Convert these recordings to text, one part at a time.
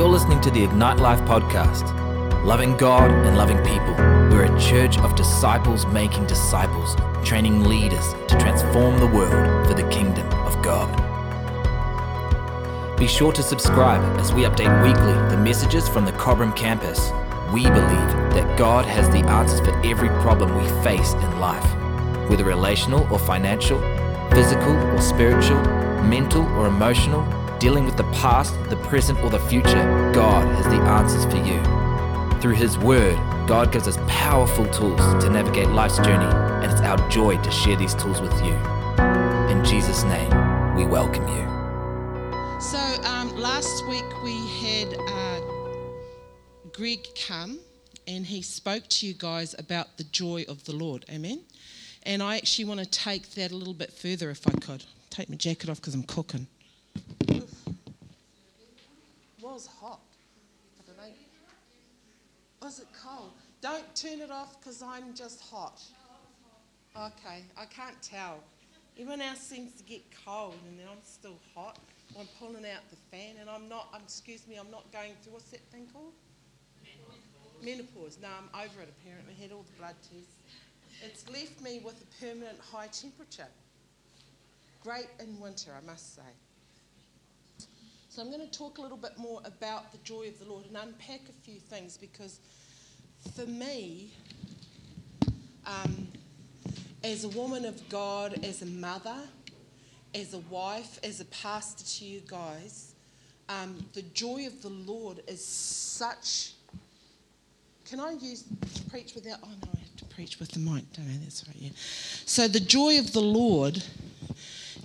You're listening to the Ignite Life podcast. Loving God and loving people. We're a church of disciples making disciples, training leaders to transform the world for the kingdom of God. Be sure to subscribe as we update weekly the messages from the Cobram campus. We believe that God has the answers for every problem we face in life, whether relational or financial, physical or spiritual, mental or emotional dealing with the past, the present, or the future, God has the answers for you. Through His Word, God gives us powerful tools to navigate life's journey, and it's our joy to share these tools with you. In Jesus' name, we welcome you. So um, last week we had uh, Greg come and he spoke to you guys about the joy of the Lord. Amen. And I actually want to take that a little bit further if I could. Take my jacket off because I'm cooking. It was hot. I don't know. Was it cold? Don't turn it off because I'm just hot. Okay, I can't tell. Everyone else seems to get cold and then I'm still hot. I'm pulling out the fan and I'm not, excuse me, I'm not going through, what's that thing called? Menopause. No, I'm over it apparently. I Had all the blood tests. It's left me with a permanent high temperature. Great in winter, I must say. So I'm going to talk a little bit more about the joy of the Lord and unpack a few things because for me, um, as a woman of God, as a mother, as a wife, as a pastor to you guys, um, the joy of the Lord is such. Can I use preach without? Oh no, I have to preach with the mic. Don't I? That's right. Yeah. So the joy of the Lord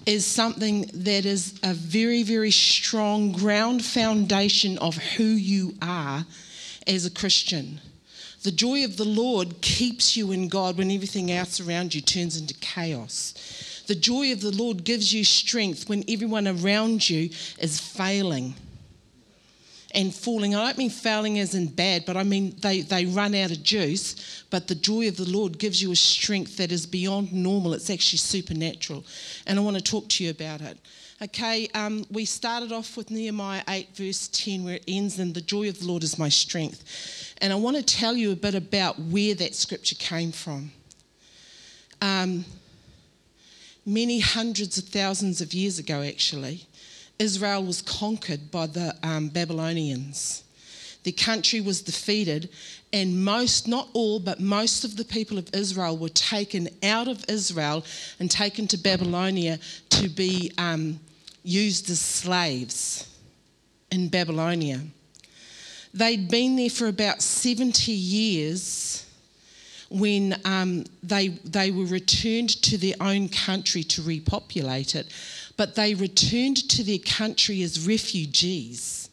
is something that is a very, very strong ground foundation of who you are as a Christian. The joy of the Lord keeps you in God when everything else around you turns into chaos. The joy of the Lord gives you strength when everyone around you is failing and falling. I don't mean failing as in bad, but I mean they, they run out of juice. But the joy of the Lord gives you a strength that is beyond normal. It's actually supernatural. And I want to talk to you about it. Okay, um, we started off with Nehemiah 8, verse 10, where it ends, and the joy of the Lord is my strength. And I want to tell you a bit about where that scripture came from. Um, many hundreds of thousands of years ago, actually, Israel was conquered by the um, Babylonians. The country was defeated, and most, not all, but most of the people of Israel were taken out of Israel and taken to Babylonia to be um, used as slaves in Babylonia. They'd been there for about 70 years when um, they, they were returned to their own country to repopulate it but they returned to their country as refugees.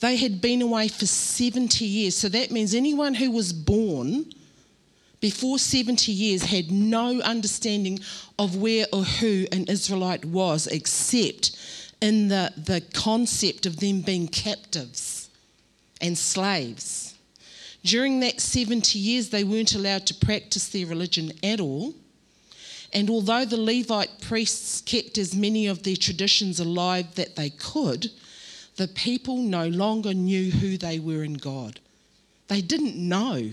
They had been away for 70 years. So that means anyone who was born before 70 years had no understanding of where or who an Israelite was, except in the, the concept of them being captives and slaves. During that 70 years, they weren't allowed to practice their religion at all. And although the Levite priests kept as many of their traditions alive that they could, the people no longer knew who they were in God. They didn't know.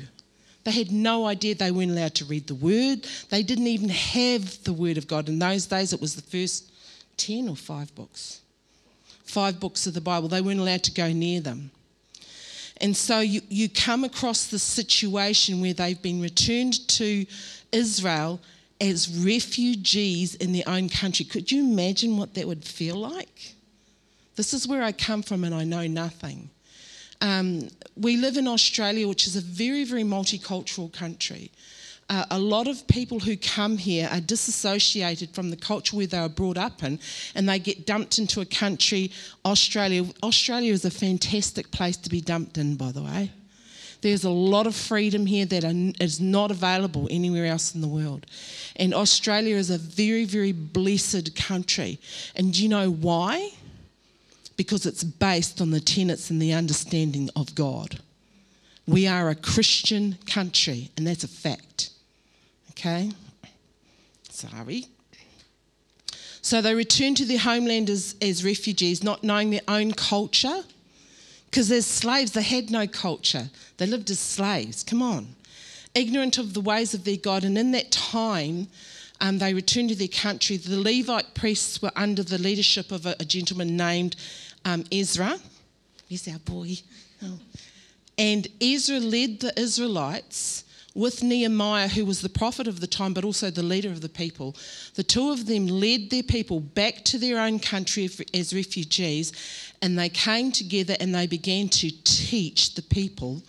They had no idea they weren't allowed to read the Word. They didn't even have the Word of God. In those days, it was the first 10 or five books. Five books of the Bible. They weren't allowed to go near them. And so you, you come across the situation where they've been returned to Israel as refugees in their own country. Could you imagine what that would feel like? This is where I come from and I know nothing. Um, we live in Australia, which is a very, very multicultural country. Uh, a lot of people who come here are disassociated from the culture where they were brought up in and they get dumped into a country, Australia. Australia is a fantastic place to be dumped in, by the way. There's a lot of freedom here that is not available anywhere else in the world. And Australia is a very, very blessed country. And do you know why? Because it's based on the tenets and the understanding of God. We are a Christian country, and that's a fact. Okay? Sorry. So they returned to their homeland as, as refugees, not knowing their own culture Because as slaves, they had no culture, they lived as slaves. Come on. Ignorant of the ways of their God. And in that time, um, they returned to their country. The Levite priests were under the leadership of a, a gentleman named um, Ezra. He's our boy. Oh. And Ezra led the Israelites with Nehemiah, who was the prophet of the time, but also the leader of the people. The two of them led their people back to their own country as refugees, and they came together and they began to teach the people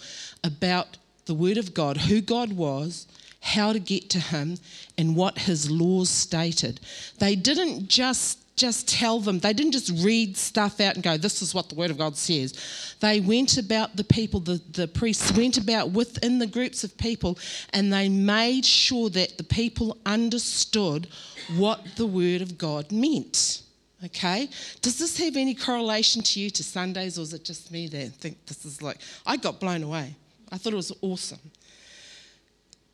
about the Word of God, who God was, how to get to Him, and what His laws stated. They didn't just just tell them. They didn't just read stuff out and go, this is what the Word of God says. They went about the people, the, the priests went about within the groups of people, and they made sure that the people understood what the Word of God meant. Okay? Does this have any correlation to you to Sundays, or is it just me that think this is like, I got blown away. I thought it was awesome.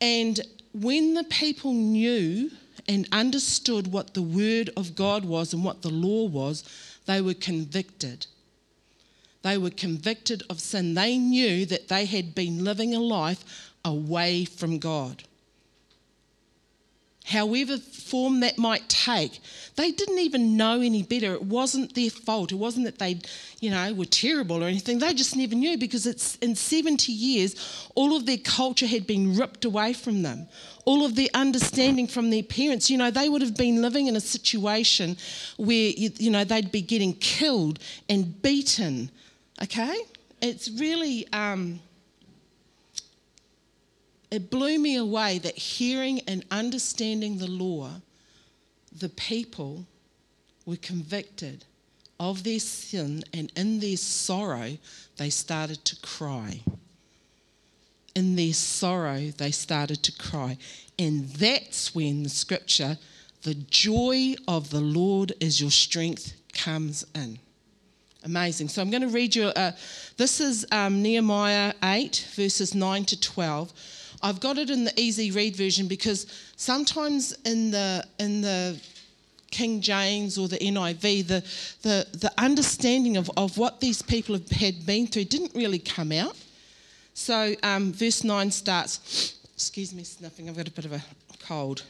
And when the people knew and understood what the word of God was and what the law was, they were convicted. They were convicted of sin. They knew that they had been living a life away from God however form that might take. They didn't even know any better. It wasn't their fault. It wasn't that they, you know, were terrible or anything. They just never knew because it's in 70 years, all of their culture had been ripped away from them. All of their understanding from their parents, you know, they would have been living in a situation where, you know, they'd be getting killed and beaten. Okay? It's really. Um, it blew me away that hearing and understanding the law, the people were convicted of their sin, and in their sorrow, they started to cry. In their sorrow, they started to cry. And that's when the scripture, the joy of the Lord is your strength, comes in. Amazing. So I'm going to read you, uh, this is um, Nehemiah 8, verses 9 to 12. I've got it in the easy read version because sometimes in the in the King James or the NIV, the, the, the understanding of, of what these people had been through didn't really come out. So, um, verse 9 starts, excuse me, sniffing, I've got a bit of a cold.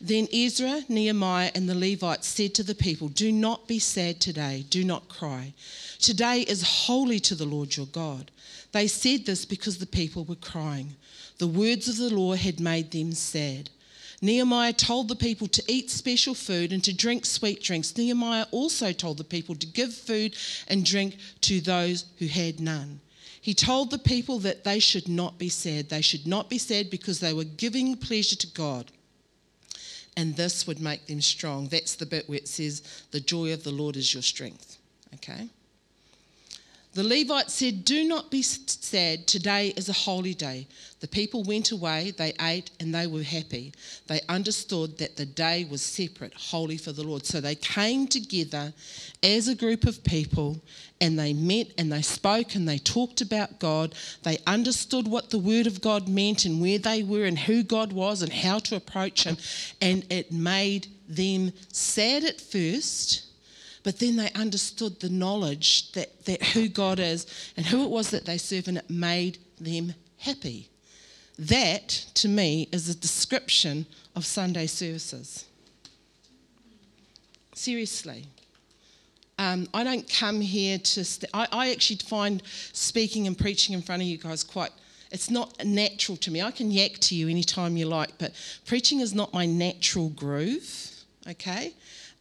Then Ezra, Nehemiah, and the Levites said to the people, Do not be sad today, do not cry. Today is holy to the Lord your God. They said this because the people were crying. The words of the law had made them sad. Nehemiah told the people to eat special food and to drink sweet drinks. Nehemiah also told the people to give food and drink to those who had none. He told the people that they should not be sad. They should not be sad because they were giving pleasure to God. And this would make them strong. That's the bit where it says, The joy of the Lord is your strength. Okay? The Levites said, Do not be sad, today is a holy day. The people went away, they ate, and they were happy. They understood that the day was separate, holy for the Lord. So they came together as a group of people and they met and they spoke and they talked about God. They understood what the Word of God meant and where they were and who God was and how to approach Him. And it made them sad at first but then they understood the knowledge that, that who God is and who it was that they serve, and it made them happy. That, to me, is a description of Sunday services. Seriously. Um, I don't come here to. St- I, I actually find speaking and preaching in front of you guys quite. It's not natural to me. I can yak to you anytime you like, but preaching is not my natural groove, okay?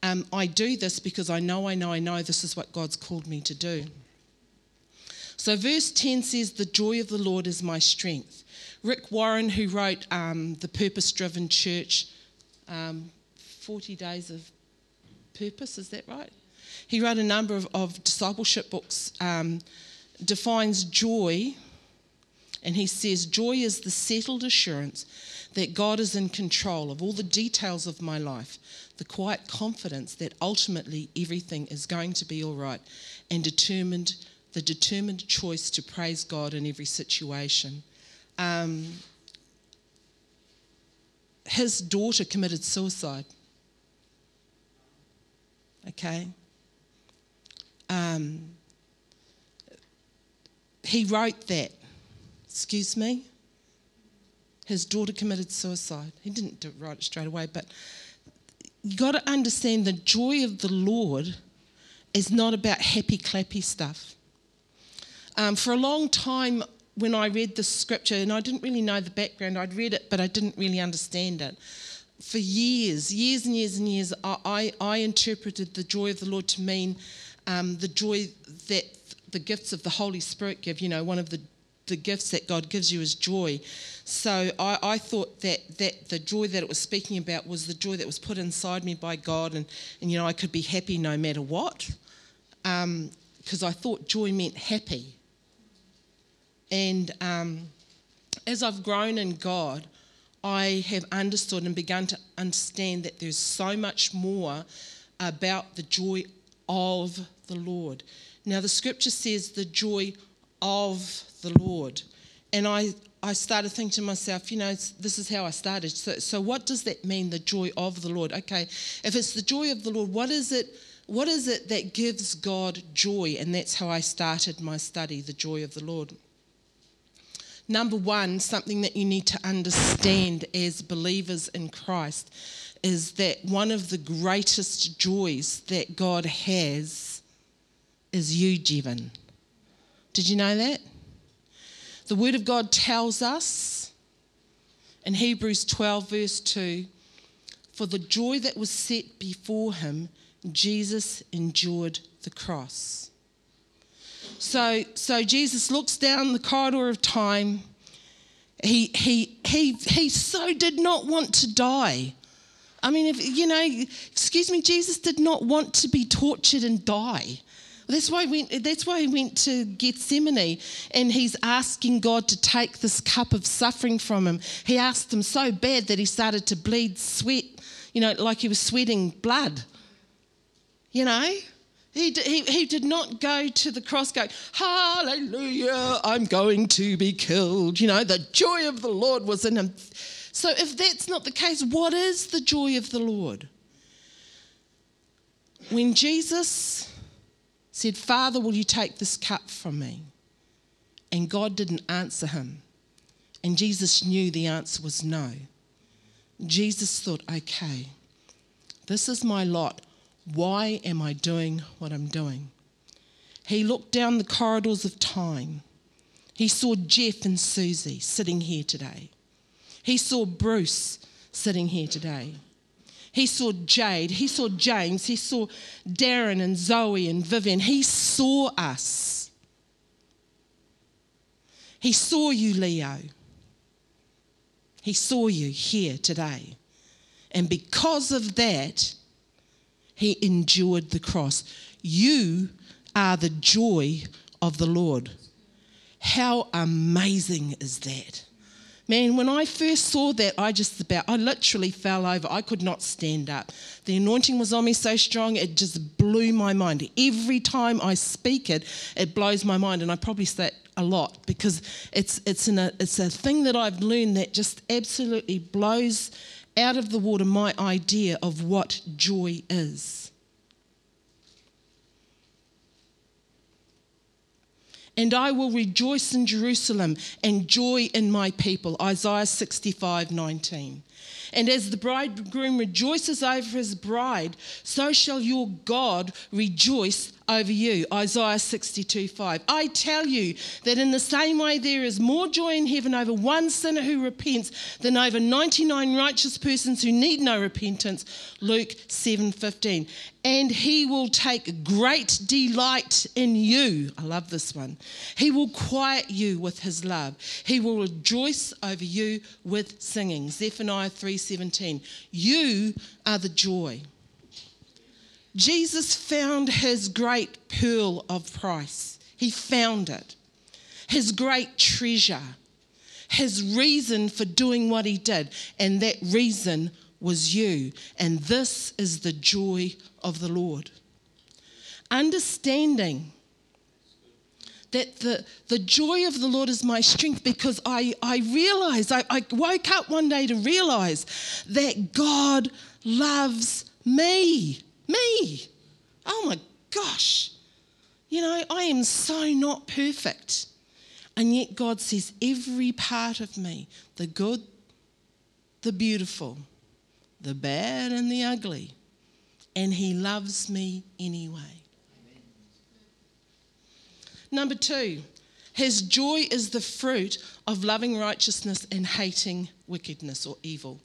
Um, I do this because I know, I know, I know this is what God's called me to do. So, verse 10 says, The joy of the Lord is my strength. Rick Warren, who wrote um, The Purpose Driven Church, um, 40 Days of Purpose, is that right? He wrote a number of, of discipleship books, um, defines joy, and he says, Joy is the settled assurance that God is in control of all the details of my life, the quiet confidence that ultimately everything is going to be all right, and determined the determined choice to praise God in every situation. Um, his daughter committed suicide. Okay? Um, he wrote that. Excuse me? His daughter committed suicide. He didn't write it right straight away, but you got to understand the joy of the Lord is not about happy clappy stuff. Um, for a long time, when I read the scripture, and I didn't really know the background, I'd read it, but I didn't really understand it. For years, years and years and years, I, I, I interpreted the joy of the Lord to mean um, the joy that the gifts of the Holy Spirit give. You know, one of the, the gifts that God gives you is joy. So I, I thought that, that the joy that it was speaking about was the joy that was put inside me by God, and, and you know, I could be happy no matter what. Because um, I thought joy meant happy. And um, as I've grown in God, I have understood and begun to understand that there's so much more about the joy of the Lord. Now, the scripture says the joy of the Lord. And I, I started thinking to myself, you know, this is how I started. So, so what does that mean, the joy of the Lord? Okay, if it's the joy of the Lord, what is it? What is it that gives God joy? And that's how I started my study, the joy of the Lord. Number one, something that you need to understand as believers in Christ is that one of the greatest joys that God has is you, Jevon. Did you know that? The Word of God tells us in Hebrews 12, verse 2 For the joy that was set before him, Jesus endured the cross. So, so Jesus looks down the corridor of time. He, he, he, he so did not want to die. I mean, if, you know, excuse me, Jesus did not want to be tortured and die. That's why, he went, that's why he went to Gethsemane and he's asking God to take this cup of suffering from him. He asked him so bad that he started to bleed sweat, you know, like he was sweating blood. You know? He, he, he did not go to the cross going, Hallelujah, I'm going to be killed. You know, the joy of the Lord was in him. So, if that's not the case, what is the joy of the Lord? When Jesus said, Father, will you take this cup from me? And God didn't answer him. And Jesus knew the answer was no. Jesus thought, okay, this is my lot. Why am I doing what I'm doing? He looked down the corridors of time. He saw Jeff and Susie sitting here today. He saw Bruce sitting here today. He saw Jade. He saw James. He saw Darren and Zoe and Vivian. He saw us. He saw you, Leo. He saw you here today. And because of that, he endured the cross. You are the joy of the Lord. How amazing is that? Man, when I first saw that, I just about, I literally fell over. I could not stand up. The anointing was on me so strong, it just blew my mind. Every time I speak it, it blows my mind. And I probably say it a lot because it's, it's, a, it's a thing that I've learned that just absolutely blows out of the water my idea of what joy is. And I will rejoice in Jerusalem and joy in my people. Isaiah 65 19. And as the bridegroom rejoices over his bride, so shall your God rejoice over you. Isaiah 62 5. I tell you that in the same way there is more joy in heaven over one sinner who repents than over 99 righteous persons who need no repentance. Luke 7 15. And he will take great delight in you. I love this one. He will quiet you with his love. He will rejoice over you with singing. Zephaniah 3:17. You are the joy. Jesus found his great pearl of price. He found it, his great treasure, his reason for doing what he did. And that reason was you. And this is the joy of the Lord. Understanding that the, the joy of the Lord is my strength because I, I realized, I, I woke up one day to realize that God loves me. Me. Oh my gosh. You know, I am so not perfect. And yet God says, every part of me, the good, the beautiful, the bad, and the ugly, and He loves me anyway. Number two, his joy is the fruit of loving righteousness and hating wickedness or evil.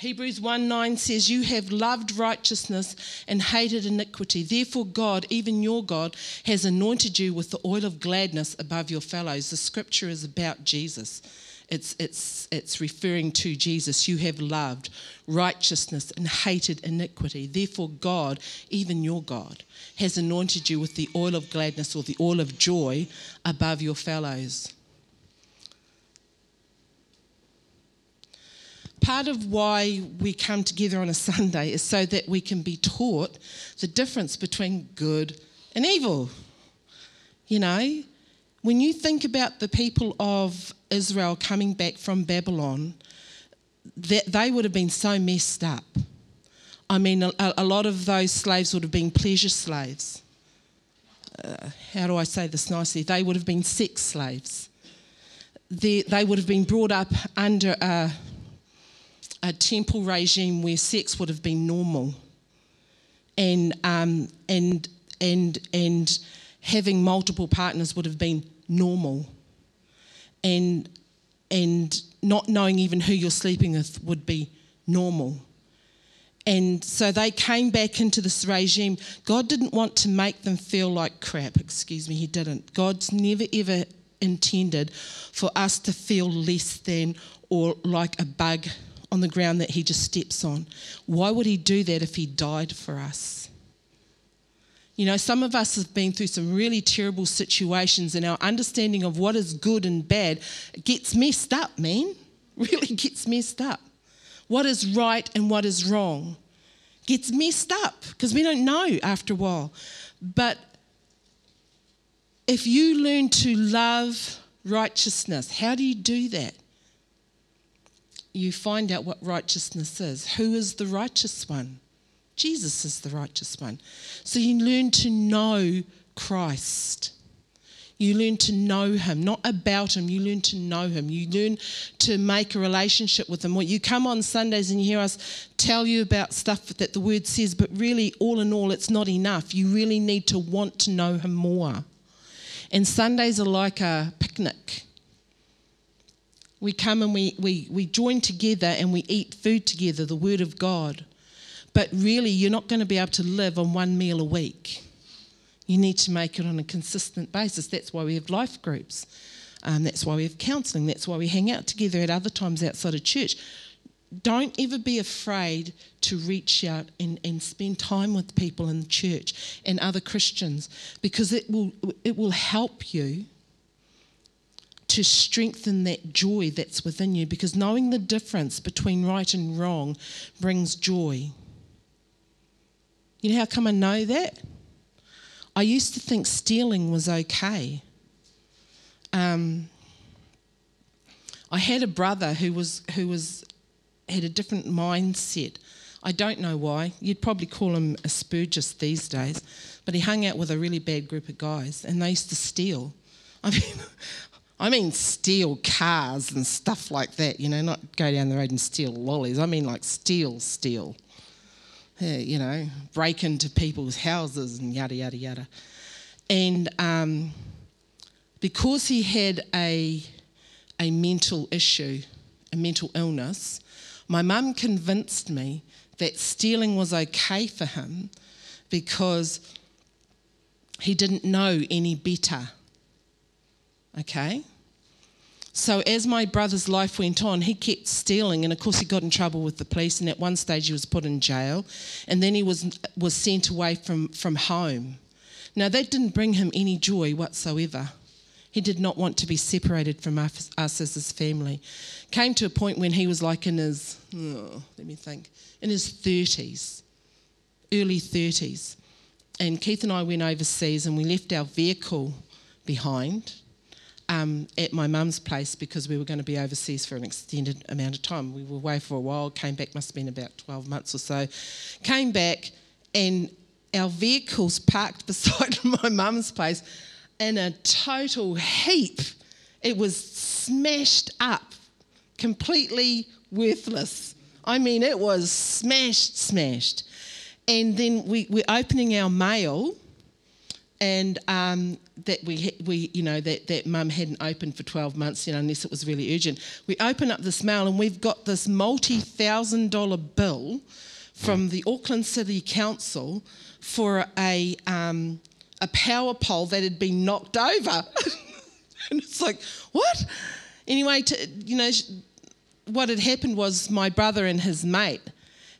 Hebrews 1 9 says, You have loved righteousness and hated iniquity. Therefore, God, even your God, has anointed you with the oil of gladness above your fellows. The scripture is about Jesus. It's, it's, it's referring to Jesus. You have loved righteousness and hated iniquity. Therefore, God, even your God, has anointed you with the oil of gladness or the oil of joy above your fellows. Part of why we come together on a Sunday is so that we can be taught the difference between good and evil. You know, when you think about the people of Israel coming back from Babylon, that they would have been so messed up. I mean, a, a lot of those slaves would have been pleasure slaves. Uh, how do I say this nicely? They would have been sex slaves. They, they would have been brought up under a a temple regime where sex would have been normal, and um, and and and having multiple partners would have been normal, and and not knowing even who you're sleeping with would be normal. And so they came back into this regime. God didn't want to make them feel like crap, excuse me, He didn't. God's never ever intended for us to feel less than or like a bug on the ground that he just steps on. Why would he do that if he died for us? You know, some of us have been through some really terrible situations, and our understanding of what is good and bad gets messed up, man. Really gets messed up. What is right and what is wrong gets messed up because we don't know after a while. But if you learn to love righteousness, how do you do that? You find out what righteousness is. Who is the righteous one? Jesus is the righteous one. So you learn to know Christ. You learn to know him, not about him. You learn to know him. You learn to make a relationship with him. You come on Sundays and you hear us tell you about stuff that the word says, but really, all in all, it's not enough. You really need to want to know him more. And Sundays are like a picnic we come and we, we, we join together and we eat food together, the Word of God. But really, you're not going to be able to live on one meal a week. You need to make it on a consistent basis. That's why we have life groups. Um, that's why we have counselling. That's why we hang out together at other times outside of church. Don't ever be afraid to reach out and, and spend time with people in the church and other Christians because it will, it will help you to strengthen that joy that's within you because knowing the difference between right and wrong brings joy. You know how come I know that? I used to think stealing was okay. Um, I had a brother who was who was had a different mindset. I don't know why. You'd probably call him a Asperger's these days, but he hung out with a really bad group of guys, and they used to steal. I mean, I mean, steal cars and stuff like that, you know, not go down the road and steal lollies. I mean, like, steal, steal. Yeah, you know, break into people's houses and yada, yada, yada. And um, because he had a, a mental issue, a mental illness, my mum convinced me that stealing was okay for him because he didn't know any better. Okay? So as my brother's life went on, he kept stealing, and of course he got in trouble with the police. And at one stage he was put in jail, and then he was was sent away from from home. Now that didn't bring him any joy whatsoever. He did not want to be separated from us, us as his family. Came to a point when he was like in his oh, let me think in his thirties, early thirties, and Keith and I went overseas, and we left our vehicle behind um, at my mum's place because we were going to be overseas for an extended amount of time. We were away for a while, came back, must have been about 12 months or so. Came back, and our vehicles parked beside my mum's place in a total heap. It was smashed up, completely worthless. I mean, it was smashed, smashed. And then we, we're opening our mail, and um, that we, we, you know, that, that mum hadn't opened for 12 months, you know, unless it was really urgent. We open up this mail, and we've got this multi thousand dollar bill from the Auckland City Council for a, um, a power pole that had been knocked over. and it's like, what? Anyway, to, you know, what had happened was my brother and his mate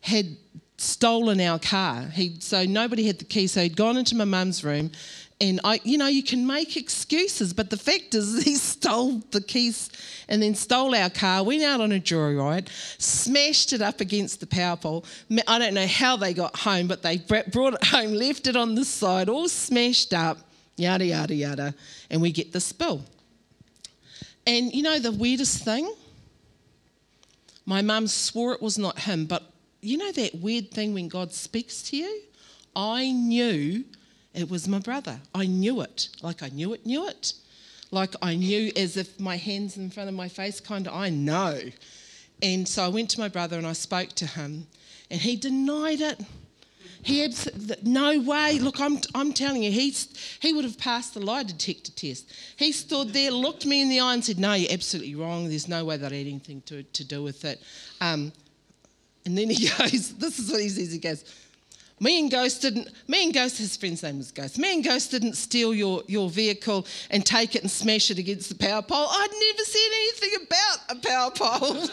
had stolen our car. He, so nobody had the key, so he'd gone into my mum's room and I, you know, you can make excuses, but the fact is, he stole the keys and then stole our car, went out on a joyride, smashed it up against the power pole. I don't know how they got home, but they brought it home, left it on the side, all smashed up, yada, yada, yada, and we get the spill. And you know, the weirdest thing? My mum swore it was not him, but you know that weird thing when God speaks to you? I knew it was my brother. I knew it. Like I knew it, knew it. Like I knew as if my hands in front of my face, kind of, I know. And so I went to my brother and I spoke to him, and he denied it. He abs- no way. Look, I'm, I'm telling you, he's, he would have passed the lie detector test. He stood there, looked me in the eye, and said, "No, you're absolutely wrong. There's no way that had anything to, to do with it." Um, and then he goes, "This is what he says." He goes, me and Ghost didn't, me and Ghost, his friend's name was Ghost, me and Ghost didn't steal your, your vehicle and take it and smash it against the power pole. I'd never seen anything about a power pole.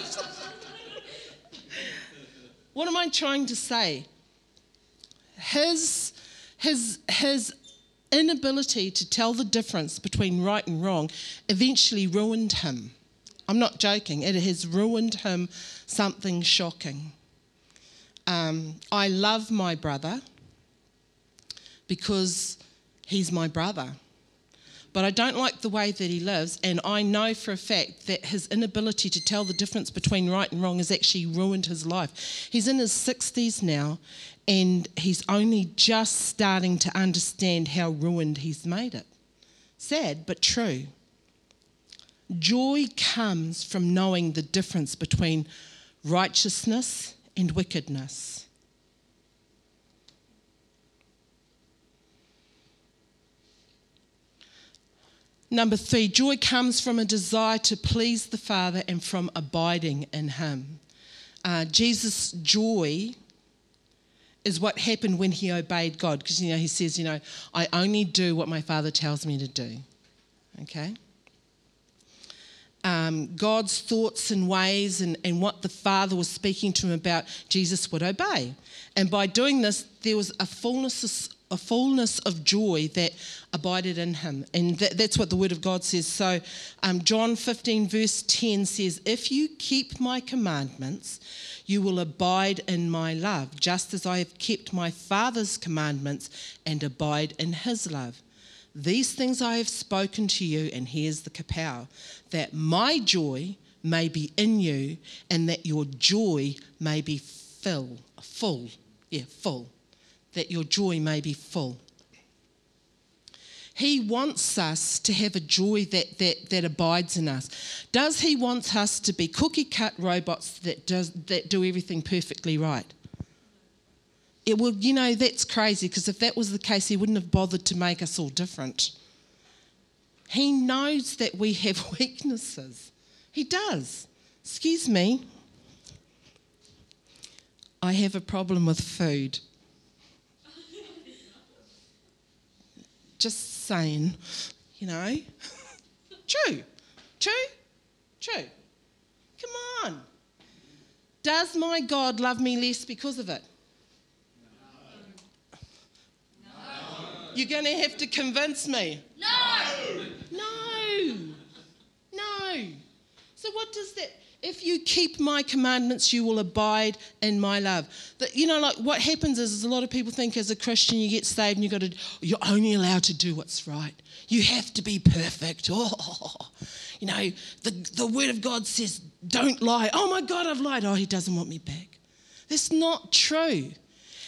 what am I trying to say? His, his, his inability to tell the difference between right and wrong eventually ruined him. I'm not joking, it has ruined him something shocking. Um, I love my brother because he's my brother. But I don't like the way that he lives, and I know for a fact that his inability to tell the difference between right and wrong has actually ruined his life. He's in his 60s now, and he's only just starting to understand how ruined he's made it. Sad, but true. Joy comes from knowing the difference between righteousness and wickedness. Number three, joy comes from a desire to please the Father and from abiding in Him. Uh, Jesus' joy is what happened when he obeyed God, because you know he says, you know, I only do what my Father tells me to do. Okay um, God's thoughts and ways and, and what the Father was speaking to him about, Jesus would obey. And by doing this, there was a fullness, a fullness of joy that abided in him. And that, that's what the Word of God says. So, um, John 15, verse 10 says, If you keep my commandments, you will abide in my love, just as I have kept my Father's commandments and abide in his love. These things I have spoken to you, and here's the kapow, that my joy may be in you, and that your joy may be full, full, yeah, full, that your joy may be full. He wants us to have a joy that, that, that abides in us. Does he want us to be cookie cut robots that, does, that do everything perfectly right? It will, you know, that's crazy because if that was the case, he wouldn't have bothered to make us all different. He knows that we have weaknesses. He does. Excuse me. I have a problem with food. Just saying, you know. True. True. True. Come on. Does my God love me less because of it? You're going to have to convince me. No! No. No. So, what does that? If you keep my commandments, you will abide in my love. That you know, like what happens is, is a lot of people think as a Christian you get saved and you got to, you're only allowed to do what's right. You have to be perfect. Oh, you know, the, the word of God says, don't lie. Oh my God, I've lied. Oh, he doesn't want me back. That's not true.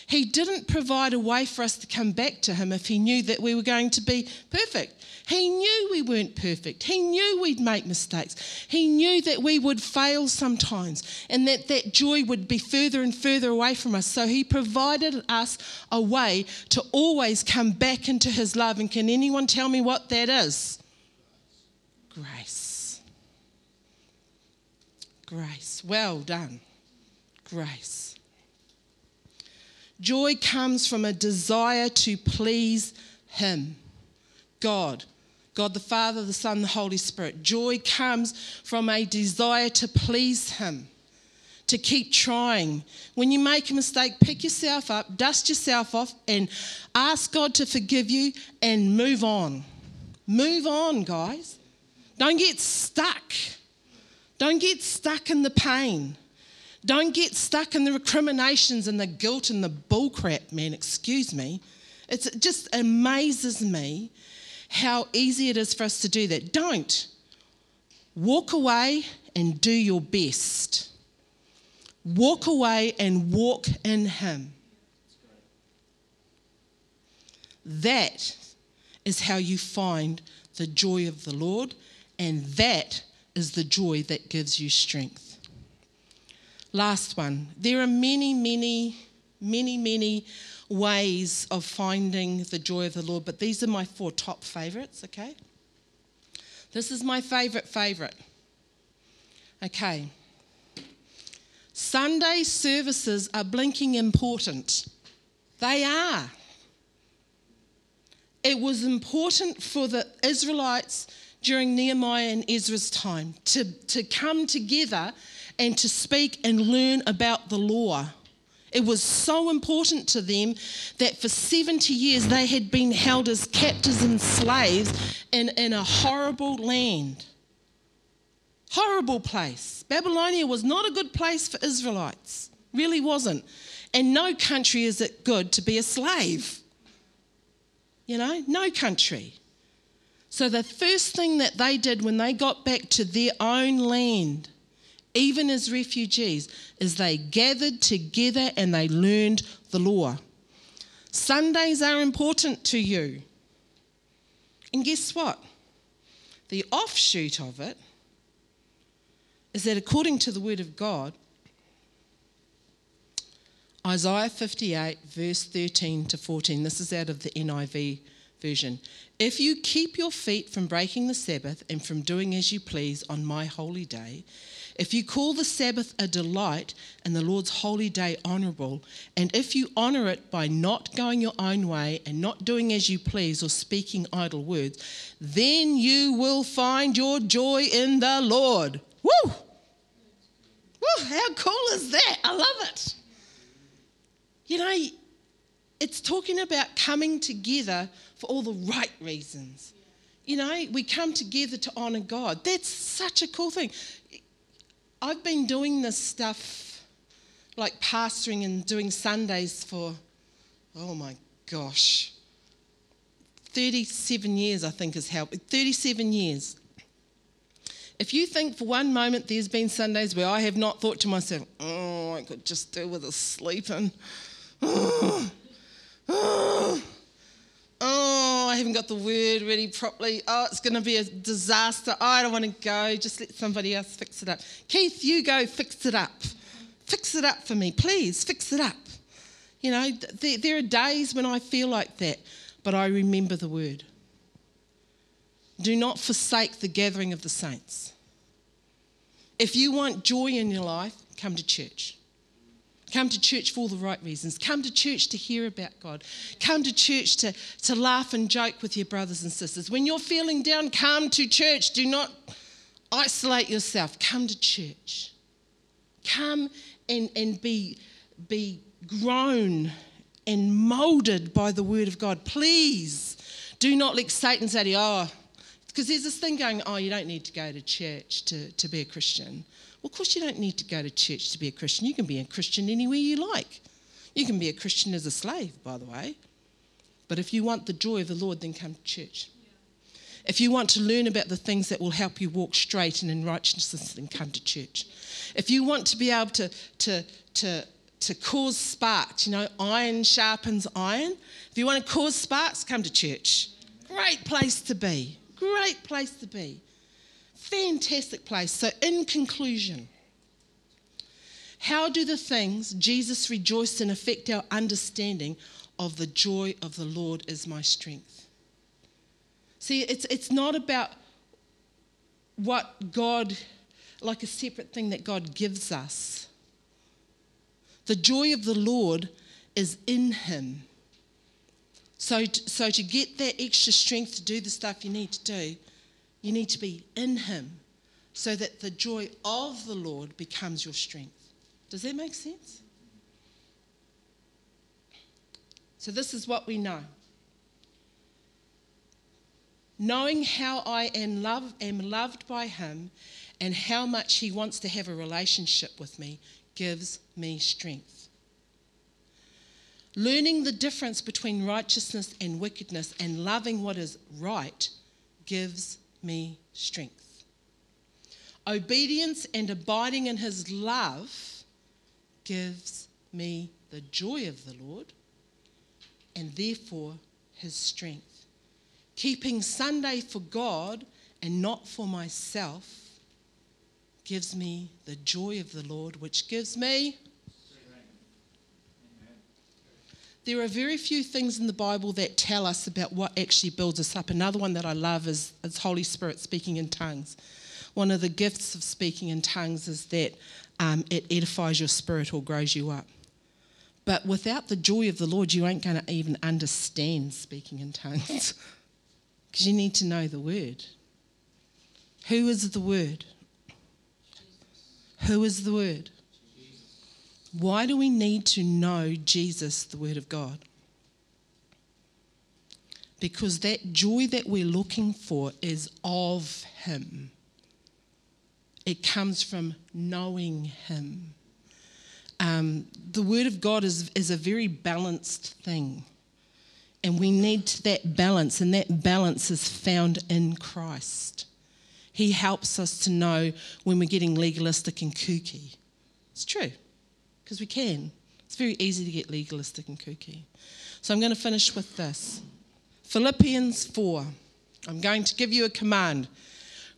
He didn't provide a way for us to come back to Him if He knew that we were going to be perfect. He knew we weren't perfect. He knew we'd make mistakes. He knew that we would fail sometimes and that that joy would be further and further away from us. So He provided us a way to always come back into His love. And can anyone tell me what that is? Grace. Grace. Well done. Grace. Joy comes from a desire to please Him, God. God the Father, the Son, the Holy Spirit. Joy comes from a desire to please Him, to keep trying. When you make a mistake, pick yourself up, dust yourself off, and ask God to forgive you and move on. Move on, guys. Don't get stuck. Don't get stuck in the pain. Don't get stuck in the recriminations and the guilt and the bullcrap, man. Excuse me. It's, it just amazes me how easy it is for us to do that. Don't. Walk away and do your best. Walk away and walk in Him. That is how you find the joy of the Lord, and that is the joy that gives you strength. Last one. There are many, many, many, many ways of finding the joy of the Lord, but these are my four top favorites, okay? This is my favorite favorite. Okay. Sunday services are blinking important. They are. It was important for the Israelites during Nehemiah and Ezra's time to, to come together and to speak and learn about the law. It was so important to them that for 70 years they had been held as captives and slaves in, in a horrible land. Horrible place. Babylonia was not a good place for Israelites, really wasn't. And no country is it good to be a slave. You know, no country. So the first thing that they did when they got back to their own land even as refugees, is they gathered together and they learned the law. Sundays are important to you. And guess what? The offshoot of it is that according to the Word of God, Isaiah 58, verse 13 to 14, this is out of the NIV version. If you keep your feet from breaking the Sabbath and from doing as you please on my holy day, if you call the Sabbath a delight and the Lord's holy day honourable, and if you honour it by not going your own way and not doing as you please or speaking idle words, then you will find your joy in the Lord. Woo! Woo! How cool is that? I love it. You know, it's talking about coming together for all the right reasons. You know, we come together to honour God. That's such a cool thing. I've been doing this stuff, like pastoring and doing Sundays for, oh my gosh, 37 years, I think, is how 37 years. If you think for one moment there's been Sundays where I have not thought to myself, oh, I could just do with a sleeping. Oh, oh, oh, I haven't got the word ready properly. Oh, it's going to be a disaster. Oh, I don't want to go. Just let somebody else fix it up. Keith, you go fix it up. Fix it up for me, please. Fix it up. You know, there, there are days when I feel like that, but I remember the word. Do not forsake the gathering of the saints. If you want joy in your life, come to church. Come to church for all the right reasons. Come to church to hear about God. Come to church to, to laugh and joke with your brothers and sisters. When you're feeling down, come to church. Do not isolate yourself. Come to church. Come and, and be, be grown and molded by the word of God. Please do not let Satan say you, oh, because there's this thing going, oh, you don't need to go to church to, to be a Christian. Well, of course, you don't need to go to church to be a Christian. You can be a Christian anywhere you like. You can be a Christian as a slave, by the way. But if you want the joy of the Lord, then come to church. If you want to learn about the things that will help you walk straight and in righteousness, then come to church. If you want to be able to, to, to to cause sparks. You know, iron sharpens iron. If you want to cause sparks, come to church. Great place to be. Great place to be. Fantastic place. So, in conclusion, how do the things Jesus rejoiced in affect our understanding of the joy of the Lord is my strength? See, it's, it's not about what God, like a separate thing that God gives us. The joy of the Lord is in Him. So, so to get that extra strength to do the stuff you need to do, you need to be in Him so that the joy of the Lord becomes your strength. Does that make sense? So, this is what we know. Knowing how I am, love, am loved by Him and how much He wants to have a relationship with me gives me strength. Learning the difference between righteousness and wickedness and loving what is right gives me strength. Obedience and abiding in His love gives me the joy of the Lord and therefore His strength. Keeping Sunday for God and not for myself gives me the joy of the Lord, which gives me. There are very few things in the Bible that tell us about what actually builds us up. Another one that I love is, is Holy Spirit speaking in tongues. One of the gifts of speaking in tongues is that um, it edifies your spirit or grows you up. But without the joy of the Lord, you ain't going to even understand speaking in tongues. Because you need to know the word. Who is the word? Who is the word? Why do we need to know Jesus, the word of God? Because that joy that we're looking for is of Him. It comes from knowing Him. Um, the Word of God is, is a very balanced thing. And we need that balance, and that balance is found in Christ. He helps us to know when we're getting legalistic and kooky. It's true, because we can. It's very easy to get legalistic and kooky. So I'm going to finish with this Philippians 4. I'm going to give you a command.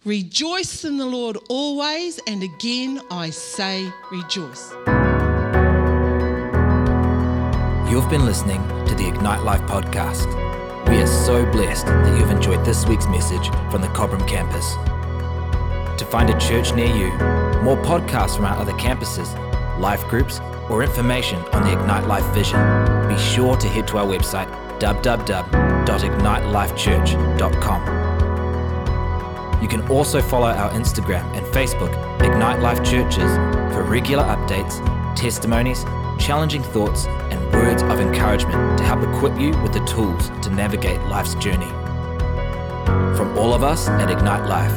Rejoice in the Lord always, and again I say rejoice. You've been listening to the Ignite Life podcast. We are so blessed that you've enjoyed this week's message from the Cobram campus. To find a church near you, more podcasts from our other campuses, life groups, or information on the Ignite Life vision, be sure to head to our website www.ignitelifechurch.com. You can also follow our Instagram and Facebook, Ignite Life Churches, for regular updates, testimonies, challenging thoughts, and words of encouragement to help equip you with the tools to navigate life's journey. From all of us at Ignite Life,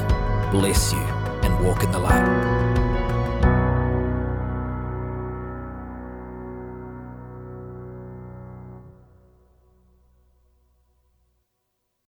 bless you and walk in the light.